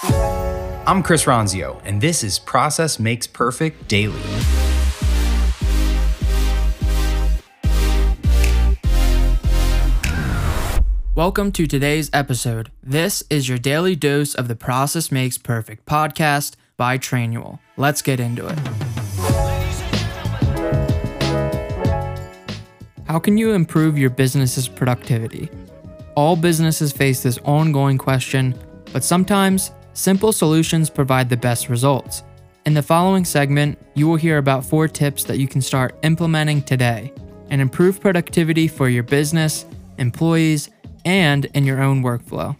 I'm Chris Ronzio, and this is Process Makes Perfect Daily. Welcome to today's episode. This is your daily dose of the Process Makes Perfect podcast by Trainual. Let's get into it. How can you improve your business's productivity? All businesses face this ongoing question, but sometimes simple solutions provide the best results. In the following segment, you will hear about four tips that you can start implementing today and improve productivity for your business, employees, and in your own workflow.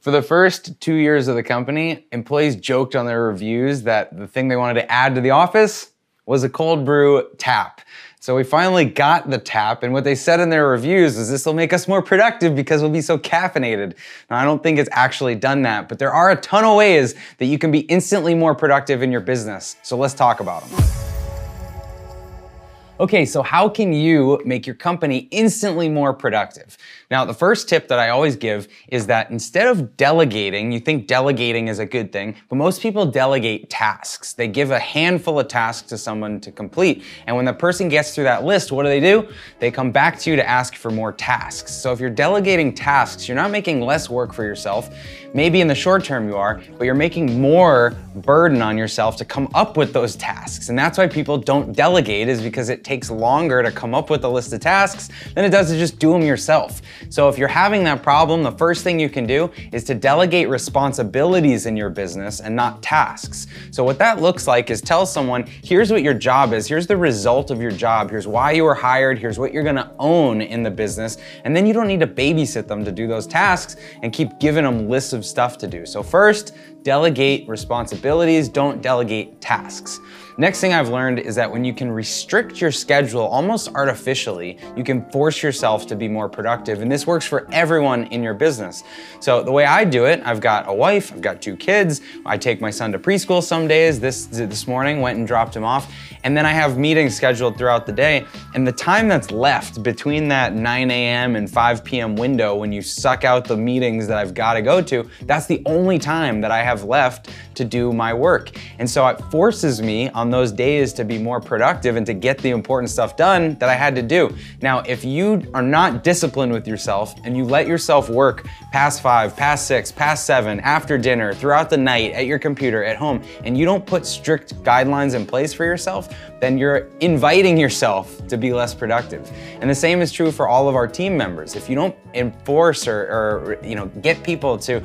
For the first two years of the company, employees joked on their reviews that the thing they wanted to add to the office was a cold brew tap. So we finally got the tap, and what they said in their reviews is this will make us more productive because we'll be so caffeinated. Now, I don't think it's actually done that, but there are a ton of ways that you can be instantly more productive in your business. So let's talk about them. Okay, so how can you make your company instantly more productive? Now, the first tip that I always give is that instead of delegating, you think delegating is a good thing, but most people delegate tasks. They give a handful of tasks to someone to complete. And when the person gets through that list, what do they do? They come back to you to ask for more tasks. So if you're delegating tasks, you're not making less work for yourself. Maybe in the short term you are, but you're making more burden on yourself to come up with those tasks. And that's why people don't delegate is because it takes longer to come up with a list of tasks than it does to just do them yourself. So if you're having that problem, the first thing you can do is to delegate responsibilities in your business and not tasks. So what that looks like is tell someone, here's what your job is, here's the result of your job, here's why you were hired, here's what you're gonna own in the business, and then you don't need to babysit them to do those tasks and keep giving them lists of stuff to do. So first, delegate responsibilities, don't delegate tasks. Next thing I've learned is that when you can restrict your schedule almost artificially, you can force yourself to be more productive. And this works for everyone in your business. So the way I do it, I've got a wife, I've got two kids. I take my son to preschool some days. This, this morning went and dropped him off. And then I have meetings scheduled throughout the day. And the time that's left between that 9 a.m. and 5 p.m. window when you suck out the meetings that I've got to go to, that's the only time that I have left to do my work. And so it forces me on those days to be more productive and to get the important stuff done that I had to do. Now, if you are not disciplined with yourself and you let yourself work past five, past six, past seven, after dinner, throughout the night, at your computer, at home, and you don't put strict guidelines in place for yourself, then you're inviting yourself to be less productive. And the same is true for all of our team members. If you don't enforce or, or you know get people to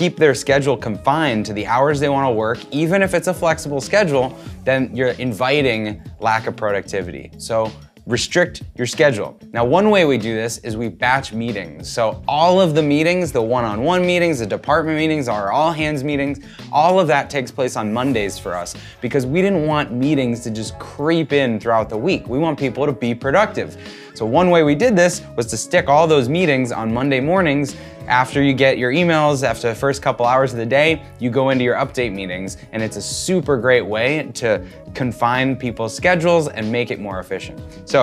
keep their schedule confined to the hours they want to work, even if it's a flexible schedule, then you're inviting lack of productivity. So restrict your schedule. Now, one way we do this is we batch meetings. So all of the meetings, the one-on-one meetings, the department meetings, our all hands meetings, all of that takes place on Mondays for us because we didn't want meetings to just creep in throughout the week. We want people to be productive. So one way we did this was to stick all those meetings on Monday mornings after you get your emails, after the first couple hours of the day, you go into your update meetings, and it's a super great way to confine people's schedules and make it more efficient. So,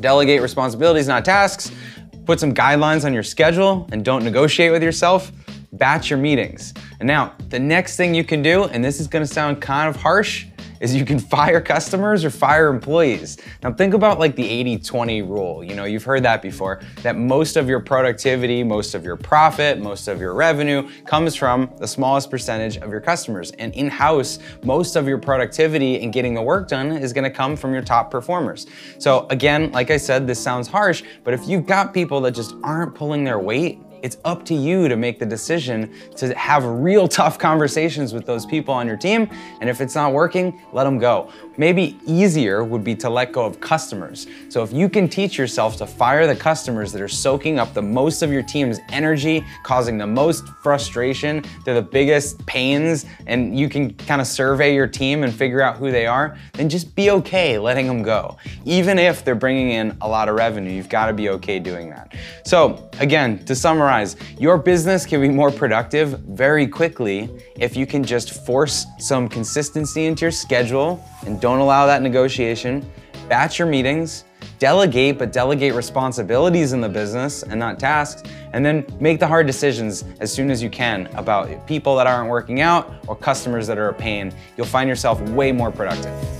delegate responsibilities, not tasks. Put some guidelines on your schedule and don't negotiate with yourself. Batch your meetings. And now, the next thing you can do, and this is gonna sound kind of harsh, is you can fire customers or fire employees. Now think about like the 80-20 rule. You know, you've heard that before, that most of your productivity, most of your profit, most of your revenue comes from the smallest percentage of your customers. And in-house, most of your productivity and getting the work done is gonna come from your top performers. So again, like I said, this sounds harsh, but if you've got people that just aren't pulling their weight, it's up to you to make the decision to have real tough conversations with those people on your team. And if it's not working, let them go. Maybe easier would be to let go of customers. So if you can teach yourself to fire the customers that are soaking up the most of your team's energy, causing the most frustration, they're the biggest pains, and you can kind of survey your team and figure out who they are, then just be okay letting them go. Even if they're bringing in a lot of revenue, you've got to be okay doing that. So again, to summarize, your business can be more productive very quickly if you can just force some consistency into your schedule and don't allow that negotiation. Batch your meetings, Delegate, but delegate responsibilities in the business and not tasks. And then make the hard decisions as soon as you can about people that aren't working out or customers that are a pain. You'll find yourself way more productive.